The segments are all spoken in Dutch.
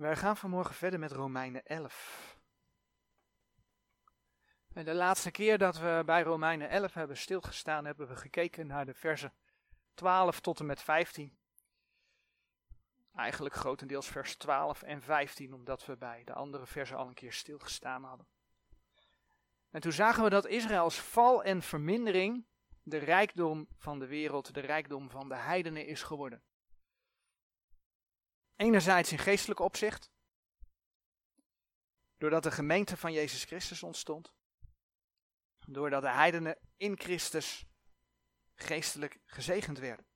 Wij gaan vanmorgen verder met Romeinen 11. En de laatste keer dat we bij Romeinen 11 hebben stilgestaan, hebben we gekeken naar de versen 12 tot en met 15. Eigenlijk grotendeels vers 12 en 15, omdat we bij de andere versen al een keer stilgestaan hadden. En toen zagen we dat Israëls val en vermindering de rijkdom van de wereld, de rijkdom van de heidenen is geworden. Enerzijds in geestelijk opzicht, doordat de gemeente van Jezus Christus ontstond, doordat de heidenen in Christus geestelijk gezegend werden.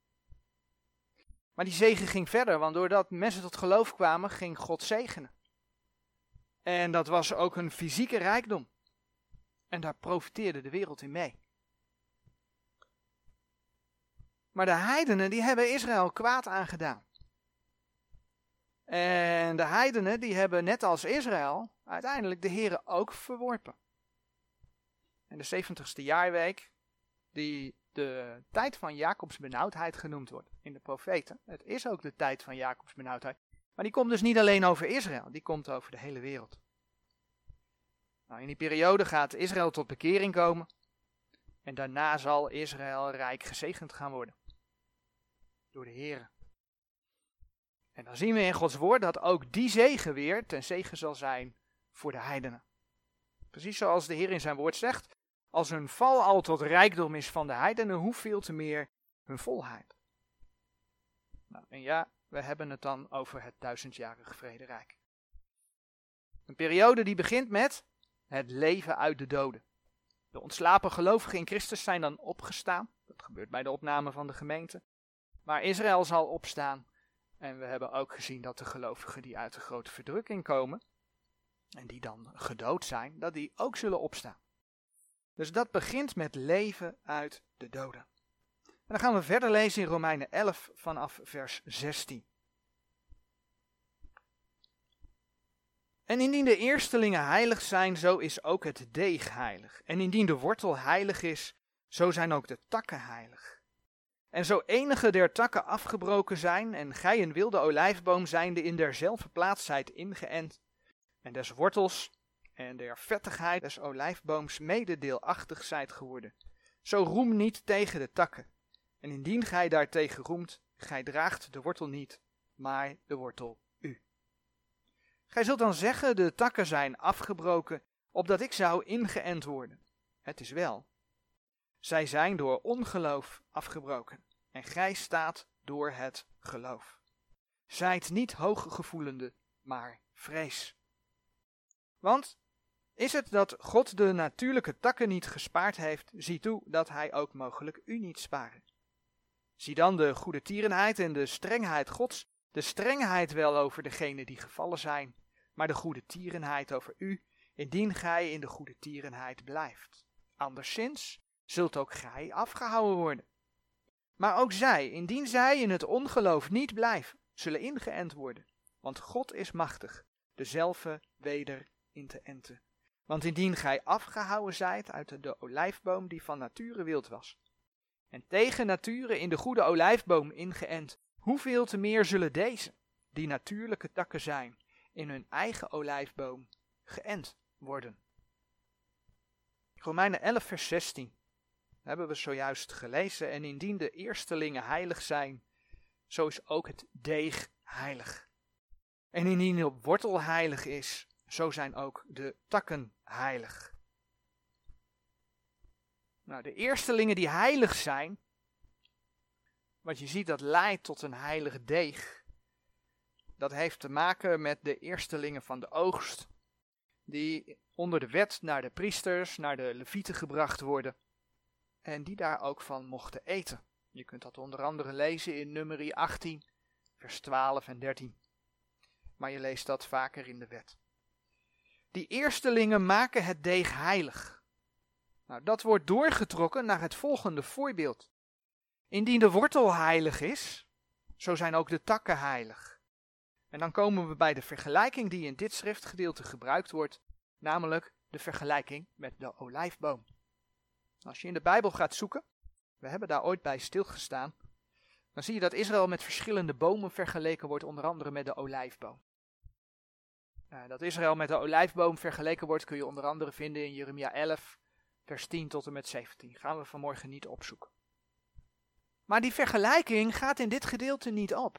Maar die zegen ging verder, want doordat mensen tot geloof kwamen, ging God zegenen. En dat was ook een fysieke rijkdom. En daar profiteerde de wereld in mee. Maar de heidenen die hebben Israël kwaad aangedaan. En de heidenen die hebben net als Israël uiteindelijk de Heren ook verworpen. En de 70ste jaarweek, die de tijd van Jacobs benauwdheid genoemd wordt in de profeten. Het is ook de tijd van Jacobs benauwdheid. Maar die komt dus niet alleen over Israël, die komt over de hele wereld. Nou, in die periode gaat Israël tot bekering komen. En daarna zal Israël rijk gezegend gaan worden. Door de Heeren. En dan zien we in Gods woord dat ook die zegen weer ten zegen zal zijn voor de heidenen. Precies zoals de Heer in zijn woord zegt, als hun val al tot rijkdom is van de heidenen, hoeveel te meer hun volheid. Nou, en ja, we hebben het dan over het duizendjarige vrederijk. Een periode die begint met het leven uit de doden. De ontslapen gelovigen in Christus zijn dan opgestaan. Dat gebeurt bij de opname van de gemeente. Maar Israël zal opstaan. En we hebben ook gezien dat de gelovigen die uit de grote verdrukking komen, en die dan gedood zijn, dat die ook zullen opstaan. Dus dat begint met leven uit de doden. En dan gaan we verder lezen in Romeinen 11 vanaf vers 16. En indien de eerstelingen heilig zijn, zo is ook het deeg heilig. En indien de wortel heilig is, zo zijn ook de takken heilig. En zo enige der takken afgebroken zijn, en gij een wilde olijfboom zijnde in derzelfde plaats zijt ingeënt, en des wortels en der vettigheid des olijfbooms mededeelachtig zijt geworden. Zo roem niet tegen de takken. En indien gij daartegen roemt, gij draagt de wortel niet, maar de wortel u. Gij zult dan zeggen, de takken zijn afgebroken, opdat ik zou ingeënt worden. Het is wel. Zij zijn door ongeloof afgebroken, en gij staat door het geloof. Zijt niet hooggevoelende, maar vrees. Want is het dat God de natuurlijke takken niet gespaard heeft, zie toe dat hij ook mogelijk u niet sparen. Zie dan de goede tierenheid en de strengheid Gods, de strengheid wel over degenen die gevallen zijn, maar de goede tierenheid over u, indien gij in de goede tierenheid blijft. Anderszins zult ook gij afgehouden worden. Maar ook zij, indien zij in het ongeloof niet blijven, zullen ingeënt worden, want God is machtig, dezelfde weder in te enten. Want indien gij afgehouden zijt uit de olijfboom die van nature wild was, en tegen nature in de goede olijfboom ingeënt, hoeveel te meer zullen deze, die natuurlijke takken zijn, in hun eigen olijfboom geënt worden. Romeinen 11 vers 16 hebben we zojuist gelezen, en indien de eerstelingen heilig zijn, zo is ook het deeg heilig. En indien de wortel heilig is, zo zijn ook de takken heilig. Nou, de eerstelingen die heilig zijn, wat je ziet dat leidt tot een heilig deeg. Dat heeft te maken met de eerstelingen van de oogst, die onder de wet naar de priesters, naar de levieten gebracht worden, en die daar ook van mochten eten. Je kunt dat onder andere lezen in nummerie 18, vers 12 en 13. Maar je leest dat vaker in de wet. Die eerstelingen maken het deeg heilig. Nou, dat wordt doorgetrokken naar het volgende voorbeeld. Indien de wortel heilig is, zo zijn ook de takken heilig. En dan komen we bij de vergelijking die in dit schriftgedeelte gebruikt wordt, namelijk de vergelijking met de olijfboom. Als je in de Bijbel gaat zoeken, we hebben daar ooit bij stilgestaan, dan zie je dat Israël met verschillende bomen vergeleken wordt, onder andere met de olijfboom. Uh, dat Israël met de olijfboom vergeleken wordt, kun je onder andere vinden in Jeremia 11, vers 10 tot en met 17. Gaan we vanmorgen niet opzoeken. Maar die vergelijking gaat in dit gedeelte niet op.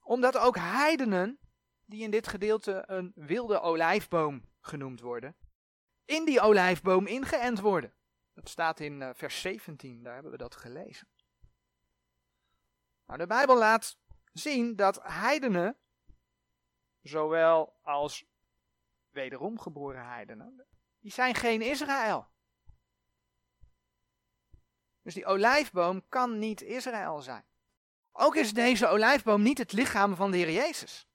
Omdat ook heidenen, die in dit gedeelte een wilde olijfboom genoemd worden, in die olijfboom ingeënt worden. Dat staat in uh, vers 17, daar hebben we dat gelezen. Nou, de Bijbel laat zien dat heidenen, zowel als wederom geboren heidenen, die zijn geen Israël. Dus die olijfboom kan niet Israël zijn. Ook is deze olijfboom niet het lichaam van de Heer Jezus.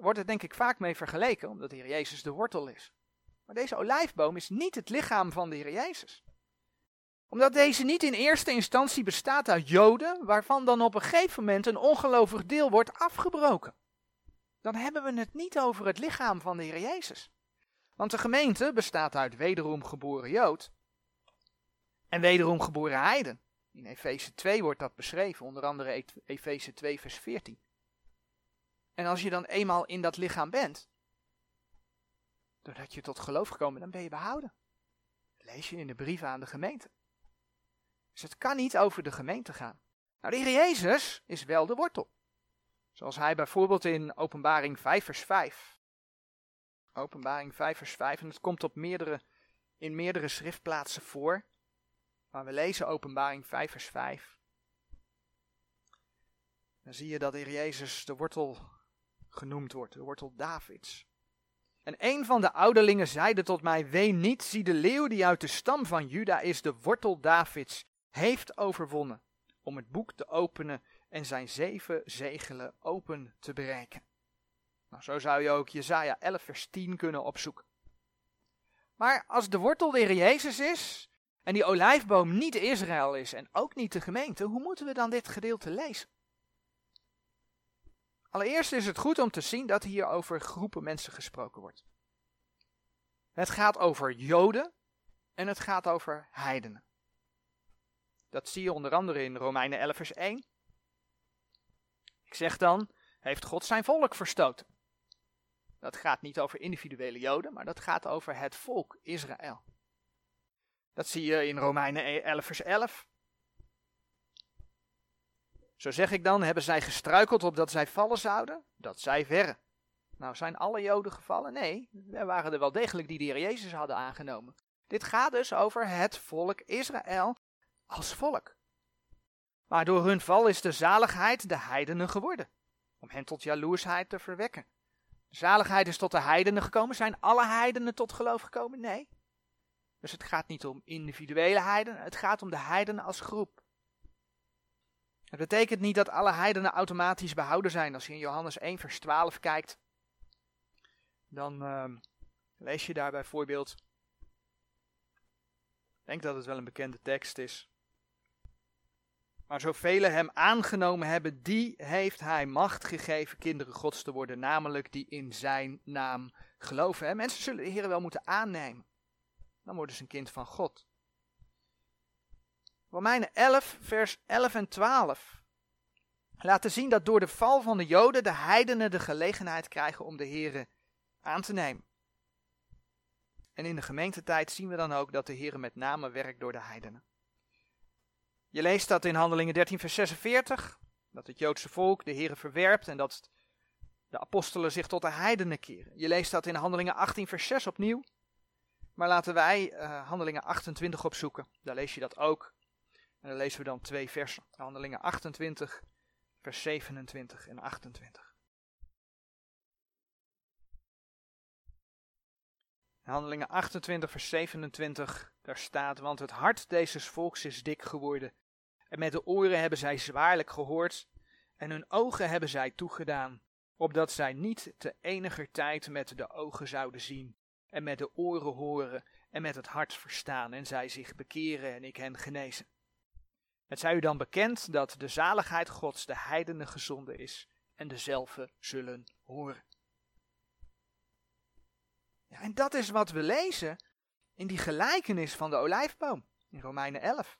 Wordt het denk ik vaak mee vergeleken, omdat de Heer Jezus de wortel is. Maar deze olijfboom is niet het lichaam van de Heer Jezus. Omdat deze niet in eerste instantie bestaat uit Joden, waarvan dan op een gegeven moment een ongelovig deel wordt afgebroken. Dan hebben we het niet over het lichaam van de Heer Jezus. Want de gemeente bestaat uit wederom geboren Jood en wederom geboren heiden. In Efeze 2 wordt dat beschreven, onder andere e- Efeze 2 vers 14. En als je dan eenmaal in dat lichaam bent, doordat je tot geloof gekomen dan ben je behouden. Lees je in de brieven aan de gemeente. Dus het kan niet over de gemeente gaan. Nou, de Heer Jezus is wel de wortel. Zoals hij bijvoorbeeld in Openbaring 5 vers 5. Openbaring 5 vers 5 en het komt op meerdere, in meerdere schriftplaatsen voor. Maar we lezen Openbaring 5 vers 5. Dan zie je dat de Heer Jezus de wortel genoemd wordt, de wortel Davids. En een van de ouderlingen zeide tot mij, ween niet, zie de leeuw die uit de stam van Juda is, de wortel Davids, heeft overwonnen, om het boek te openen en zijn zeven zegelen open te breken. Nou, zo zou je ook Jezaja 11 vers 10 kunnen opzoeken. Maar als de wortel de Heer Jezus is, en die olijfboom niet Israël is en ook niet de gemeente, hoe moeten we dan dit gedeelte lezen? Allereerst is het goed om te zien dat hier over groepen mensen gesproken wordt. Het gaat over Joden en het gaat over heidenen. Dat zie je onder andere in Romeinen 11 vers 1. Ik zeg dan, heeft God zijn volk verstoten. Dat gaat niet over individuele Joden, maar dat gaat over het volk Israël. Dat zie je in Romeinen 11 vers 11. Zo zeg ik dan, hebben zij gestruikeld opdat zij vallen zouden? Dat zij verre. Nou, zijn alle Joden gevallen? Nee, er waren er wel degelijk die de Heer Jezus hadden aangenomen. Dit gaat dus over het volk Israël als volk. Maar door hun val is de zaligheid de heidenen geworden, om hen tot jaloersheid te verwekken. De zaligheid is tot de heidenen gekomen. Zijn alle heidenen tot geloof gekomen? Nee. Dus het gaat niet om individuele heidenen, het gaat om de heidenen als groep. Het betekent niet dat alle heidenen automatisch behouden zijn. Als je in Johannes 1 vers 12 kijkt, dan uh, lees je daar bijvoorbeeld, ik denk dat het wel een bekende tekst is. Maar zoveel hem aangenomen hebben, die heeft hij macht gegeven kinderen gods te worden, namelijk die in zijn naam geloven. Mensen zullen de Heer wel moeten aannemen. Dan worden ze een kind van God. Romeinen 11, vers 11 en 12 laten zien dat door de val van de Joden de heidenen de gelegenheid krijgen om de Here aan te nemen. En in de gemeentetijd zien we dan ook dat de Here met name werkt door de heidenen. Je leest dat in Handelingen 13, vers 46, dat het Joodse volk de Here verwerpt en dat de apostelen zich tot de heidenen keren. Je leest dat in Handelingen 18, vers 6 opnieuw. Maar laten wij uh, Handelingen 28 opzoeken. Daar lees je dat ook. En dan lezen we dan twee versen. Handelingen 28, vers 27 en 28. Handelingen 28, vers 27, daar staat, want het hart deze volks is dik geworden, en met de oren hebben zij zwaarlijk gehoord, en hun ogen hebben zij toegedaan, opdat zij niet te eniger tijd met de ogen zouden zien, en met de oren horen, en met het hart verstaan, en zij zich bekeren en ik hen genezen. Het zij u dan bekend dat de zaligheid Gods de heidenen gezonden is en dezelfde zullen horen. Ja, en dat is wat we lezen in die gelijkenis van de olijfboom in Romeinen 11.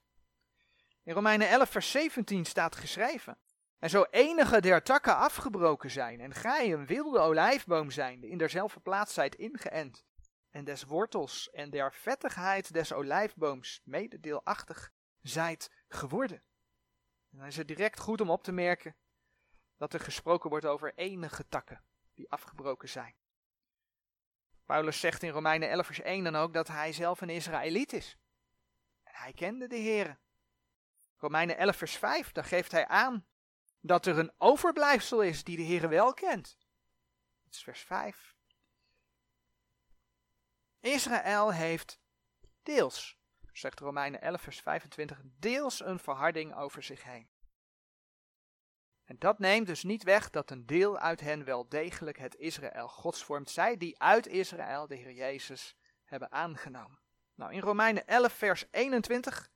In Romeinen 11 vers 17 staat geschreven. En zo enige der takken afgebroken zijn, en gij een wilde olijfboom zijnde, in derzelfde plaats zijt ingeënt, en des wortels en der vettigheid des olijfbooms mededeelachtig zijt geworden. En dan is het direct goed om op te merken dat er gesproken wordt over enige takken die afgebroken zijn. Paulus zegt in Romeinen 11 vers 1 dan ook dat hij zelf een Israëliet is. En hij kende de Heer. Romeinen 11 vers 5, daar geeft hij aan dat er een overblijfsel is die de Heer wel kent. Dat is vers 5. Israël heeft deels, zegt Romeinen 11 vers 25, deels een verharding over zich heen. En dat neemt dus niet weg dat een deel uit hen wel degelijk het Israël Gods vormt. Zij die uit Israël de Heer Jezus hebben aangenomen. Nou, in Romeinen 11 vers 21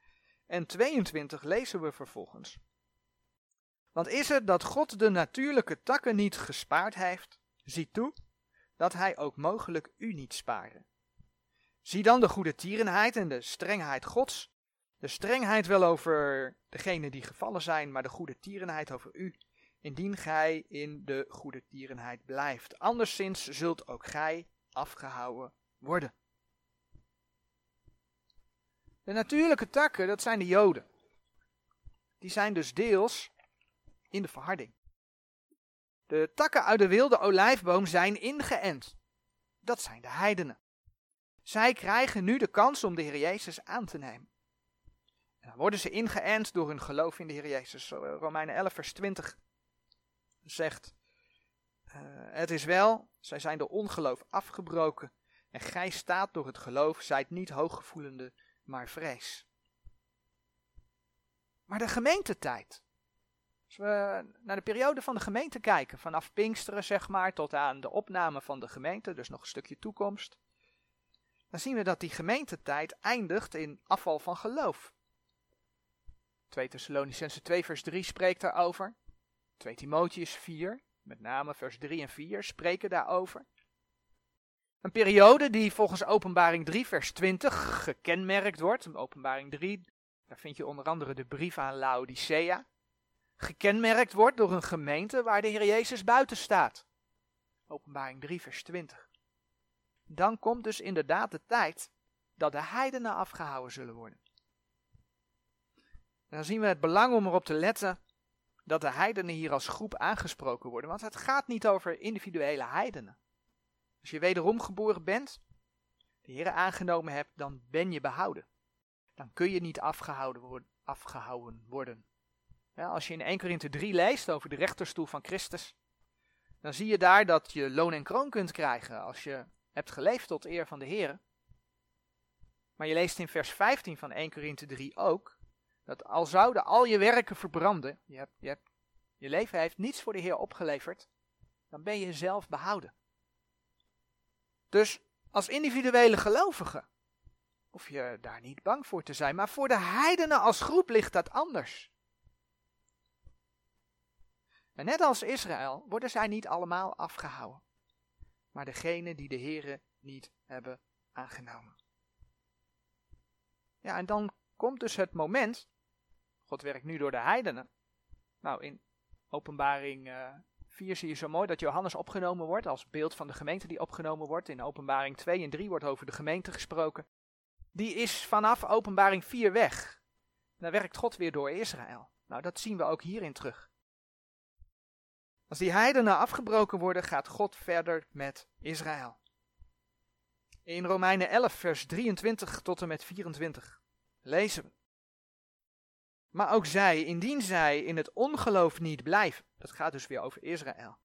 en 22 lezen we vervolgens. Want is het dat God de natuurlijke takken niet gespaard heeft, zie toe dat hij ook mogelijk u niet sparen. Zie dan de goede tierenheid en de strengheid Gods. De strengheid wel over degenen die gevallen zijn, maar de goede tierenheid over u, indien gij in de goede tierenheid blijft. Anderszins zult ook gij afgehouden worden. De natuurlijke takken, dat zijn de Joden. Die zijn dus deels in de verharding. De takken uit de wilde olijfboom zijn ingeënt. Dat zijn de heidenen. Zij krijgen nu de kans om de Heer Jezus aan te nemen. En dan worden ze ingeënt door hun geloof in de Heer Jezus. Romeinen 11, vers 20 zegt: uh, Het is wel, zij zijn door ongeloof afgebroken. En gij staat door het geloof, zijt niet hooggevoelende, maar vrees. Maar de gemeentetijd. Als we naar de periode van de gemeente kijken, vanaf Pinksteren zeg maar, tot aan de opname van de gemeente, dus nog een stukje toekomst dan zien we dat die gemeentetijd eindigt in afval van geloof. 2 Thessalonicense 2 vers 3 spreekt daarover. 2 Timotheus 4, met name vers 3 en 4, spreken daarover. Een periode die volgens openbaring 3 vers 20 gekenmerkt wordt. Openbaring 3, daar vind je onder andere de brief aan Laodicea. Gekenmerkt wordt door een gemeente waar de Heer Jezus buiten staat. Openbaring 3 vers 20 dan komt dus inderdaad de tijd dat de heidenen afgehouden zullen worden. En dan zien we het belang om erop te letten dat de heidenen hier als groep aangesproken worden, want het gaat niet over individuele heidenen. Als je wederom geboren bent, de Heer aangenomen hebt, dan ben je behouden. Dan kun je niet afgehouden worden. Afgehouden worden. Ja, als je in 1 Korinthe 3 leest over de rechterstoel van Christus, dan zie je daar dat je loon en kroon kunt krijgen als je hebt geleefd tot eer van de Heer. Maar je leest in vers 15 van 1 Korinthe 3 ook, dat al zouden al je werken verbranden, je, je leven heeft niets voor de Heer opgeleverd, dan ben je zelf behouden. Dus als individuele gelovige hoef je daar niet bang voor te zijn, maar voor de heidenen als groep ligt dat anders. En net als Israël worden zij niet allemaal afgehouden maar degene die de Here niet hebben aangenomen. Ja, en dan komt dus het moment, God werkt nu door de heidenen. Nou, in openbaring uh, eh, 4 zie je zo mooi dat Johannes opgenomen wordt als beeld van de gemeente die opgenomen wordt. In openbaring 2 en 3 wordt over de gemeente gesproken. Die is vanaf openbaring 4 weg. dan werkt God weer door Israël. Nou, dat zien we ook hierin terug. Als die heidenen afgebroken worden, gaat God verder met Israël. In Romeinen 11, vers 23 tot en met 24 lezen we. Maar ook zij, indien zij in het ongeloof niet blijven, dat gaat dus weer over Israël,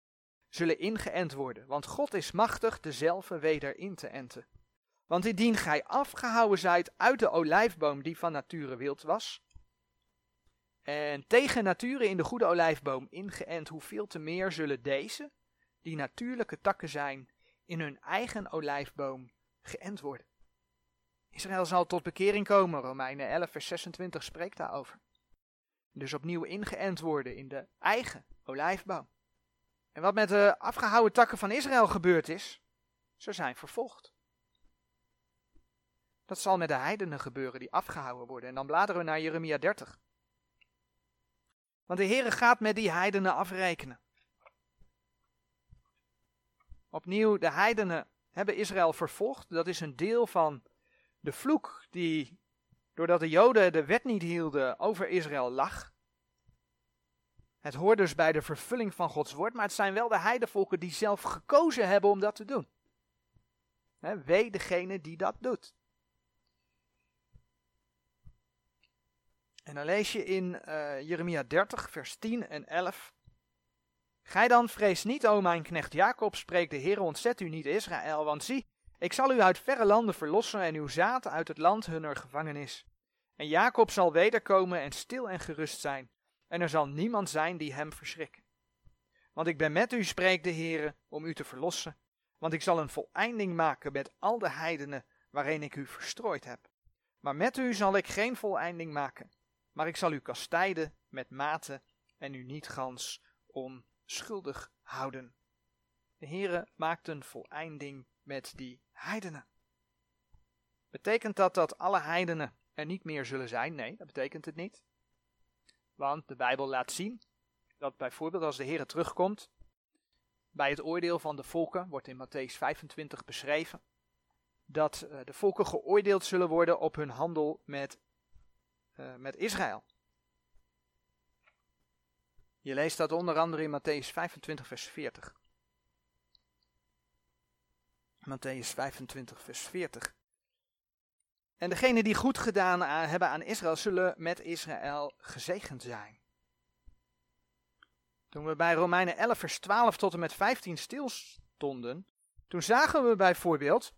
zullen ingeënt worden, want God is machtig dezelfde weder in te enten. Want indien gij afgehouden zijt uit de olijfboom die van nature wild was, en tegen nature in de goede olijfboom ingeënt, hoeveel te meer zullen deze, die natuurlijke takken zijn, in hun eigen olijfboom geënt worden. Israël zal tot bekering komen, Romeinen 11 vers 26 spreekt daarover. Dus opnieuw ingeënt worden in de eigen olijfboom. En wat met de afgehouden takken van Israël gebeurd is, ze zijn vervolgd. Dat zal met de heidenen gebeuren die afgehouden worden. En dan bladeren we naar Jeremia 30. Want de Heere gaat met die heidenen afrekenen. Opnieuw, de heidenen hebben Israël vervolgd. Dat is een deel van de vloek die, doordat de Joden de wet niet hielden, over Israël lag. Het hoort dus bij de vervulling van Gods woord, maar het zijn wel de heidenvolken die zelf gekozen hebben om dat te doen. Wee degene die dat doet. En dan lees je in uh, Jeremia 30, vers 10 en 11. Gij dan vrees niet, o mijn knecht Jacob, spreekt de Heer, ontzet u niet Israël, want zie, ik zal u uit verre landen verlossen en uw zaad uit het land hunner gevangenis. En Jacob zal wederkomen en stil en gerust zijn, en er zal niemand zijn die hem verschrikken. Want ik ben met u, spreekt de Heer, om u te verlossen, want ik zal een voleinding maken met al de heidenen waarin ik u verstrooid heb. Maar met u zal ik geen voleinding maken, maar ik zal u kastijden met mate en u niet gans onschuldig houden. De Heere maakt een voleinding met die heidenen. Betekent dat dat alle heidenen er niet meer zullen zijn? Nee, dat betekent het niet. Want de Bijbel laat zien dat bijvoorbeeld als de Heer terugkomt, bij het oordeel van de volken, wordt in Matthäus 25 beschreven, dat uh, de volken geoordeeld zullen worden op hun handel met, uh, met Israël. Je leest dat onder andere in Matthäus 25, vers 40. Matthäus 25, vers 40. En degenen die goed gedaan hebben aan Israël, zullen met Israël gezegend zijn. Toen we bij Romeinen 11, vers 12 tot en met 15 stilstonden, toen zagen we bijvoorbeeld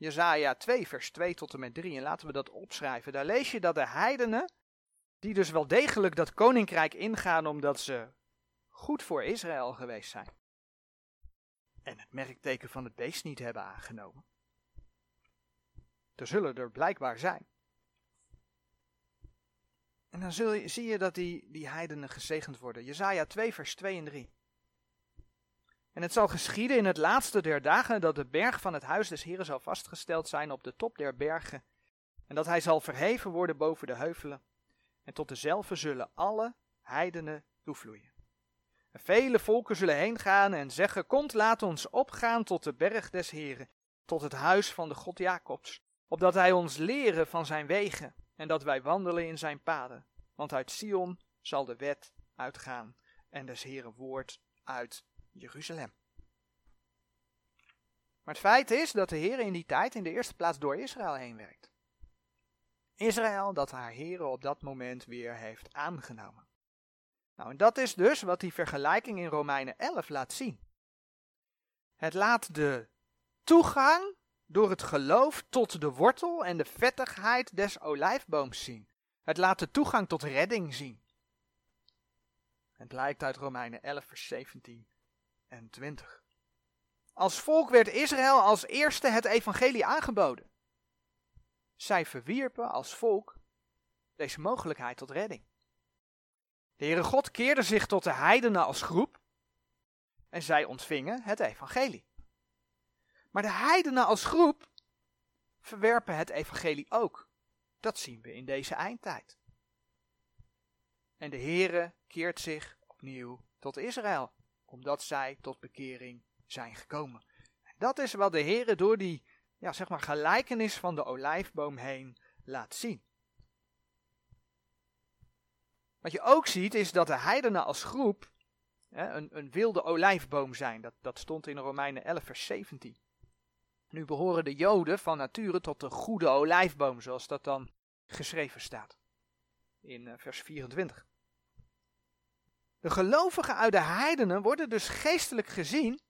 Jezaja 2, vers 2 tot en met 3. En laten we dat opschrijven. Daar lees je dat de heidenen, die dus wel degelijk dat koninkrijk ingaan omdat ze goed voor Israël geweest zijn. En het merkteken van het beest niet hebben aangenomen. Er zullen er blijkbaar zijn. En dan zul je, zie je dat die, die heidenen gezegend worden. Jezaja 2 vers 2 en 3. En het zal geschieden in het laatste der dagen dat de berg van het huis des Heren zal vastgesteld zijn op de top der bergen. En dat hij zal verheven worden boven de heuvelen. En tot dezelfde zullen alle heidenen toevloeien. En vele volken zullen heen gaan en zeggen, komt laat ons opgaan tot de berg des Heren, tot het huis van de God Jacobs, opdat hij ons leren van zijn wegen en dat wij wandelen in zijn paden. Want uit Sion zal de wet uitgaan en des Heren woord uit Jeruzalem. Maar het feit is dat de Heer in die tijd in de eerste plaats door Israël heen werkt. Israël dat haar Heer op dat moment weer heeft aangenomen. Nou, en dat is dus wat die vergelijking in Romeinen 11 laat zien. Het laat de toegang door het geloof tot de wortel en de vettigheid des olijfbooms zien. Het laat de toegang tot redding zien. Het blijkt uit Romeinen 11, vers 17 en 20. Als volk werd Israël als eerste het evangelie aangeboden. Zij verwierpen als volk deze mogelijkheid tot redding. De Heere God keerde zich tot de heidenen als groep en zij ontvingen het evangelie. Maar de heidenen als groep verwerpen het evangelie ook. Dat zien we in deze eindtijd. En de Heere keert zich opnieuw tot Israël, omdat zij tot bekering zijn gekomen. En dat is wat de Heere door die ja, zeg maar gelijkenis van de olijfboom heen laat zien. Wat je ook ziet is dat de heidenen als groep hè, een, een wilde olijfboom zijn. Dat, dat stond in Romeinen 11 vers 17. Nu behoren de Joden van nature tot de goede olijfboom, zoals dat dan geschreven staat in uh, vers 24. De gelovigen uit de heidenen worden dus geestelijk gezien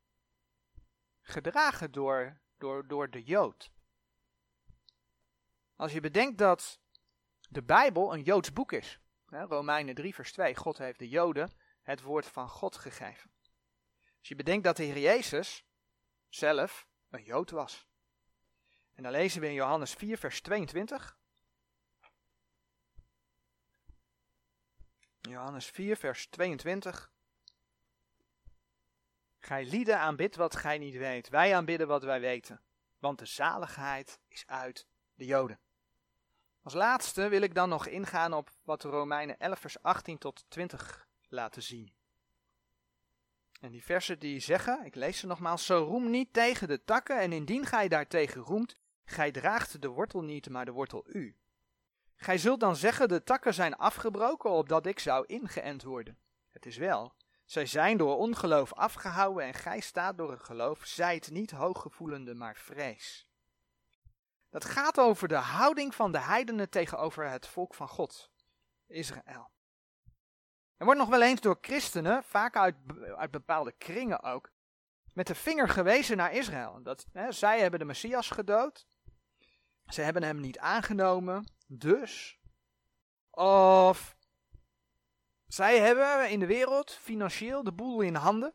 gedragen door, door, door de Jood. Als je bedenkt dat de Bijbel een Joods boek is, Romeinen 3 vers 2, God heeft de Joden het woord van God gegeven. Als je bedenkt dat de Heer Jezus zelf een Jood was. En dan lezen we in Johannes 4, vers 22. Johannes 4, vers 22. Gij lieden aanbidt wat gij niet weet, wij aanbidden wat wij weten, want de zaligheid is uit de Joden. Als laatste wil ik dan nog ingaan op wat de Romeinen 11 vers 18 tot 20 laten zien. En die versen die zeggen, ik lees ze nogmaals, zo roem niet tegen de takken en indien gij daartegen roemt, gij draagt de wortel niet, maar de wortel u. Gij zult dan zeggen, de takken zijn afgebroken, opdat ik zou ingeënt worden. Het is wel, zij zijn door ongeloof afgehouden en gij staat door het geloof, zijt niet hooggevoelende, maar vrees. Dat gaat over de houding van de heidenen tegenover het volk van God, Israël. Er wordt nog wel eens door christenen, vaak uit, uit bepaalde kringen ook, met de vinger gewezen naar Israël. Dat, hè, zij hebben de Messias gedood. Ze hebben hem niet aangenomen. Dus. Of. Zij hebben in de wereld financieel de boel in handen.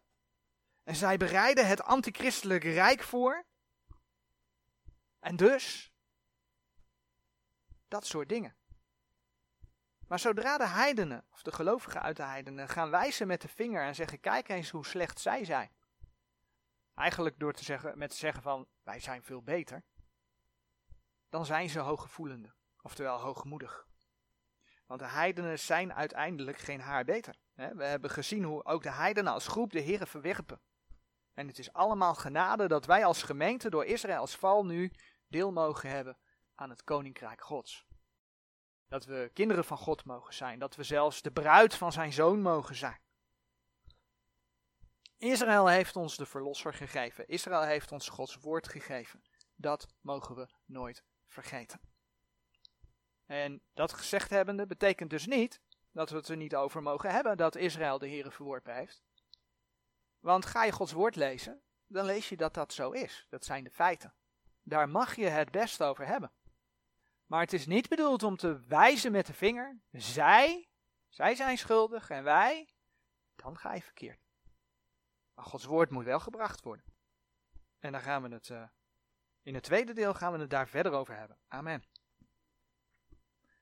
En zij bereiden het antichristelijke rijk voor. En dus. Dat soort dingen. Maar zodra de heidenen, of de gelovigen uit de heidenen, gaan wijzen met de vinger en zeggen: Kijk eens hoe slecht zij zijn. Eigenlijk door te zeggen, met te zeggen van: Wij zijn veel beter. Dan zijn ze hooggevoelende, oftewel hoogmoedig. Want de heidenen zijn uiteindelijk geen haar beter. We hebben gezien hoe ook de heidenen als groep de Heren verwerpen. En het is allemaal genade dat wij als gemeente door Israëls val nu deel mogen hebben aan het koninkrijk Gods. Dat we kinderen van God mogen zijn. Dat we zelfs de bruid van zijn zoon mogen zijn. Israël heeft ons de verlosser gegeven. Israël heeft ons Gods woord gegeven. Dat mogen we nooit vergeten. En dat gezegd hebbende betekent dus niet dat we het er niet over mogen hebben dat Israël de Heeren verworpen heeft. Want ga je Gods woord lezen, dan lees je dat dat zo is. Dat zijn de feiten. Daar mag je het best over hebben. Maar het is niet bedoeld om te wijzen met de vinger. Zij, zij zijn schuldig en wij, dan ga je verkeerd. Maar Gods woord moet wel gebracht worden. En dan gaan we het, uh, in het tweede deel gaan we het daar verder over hebben. Amen.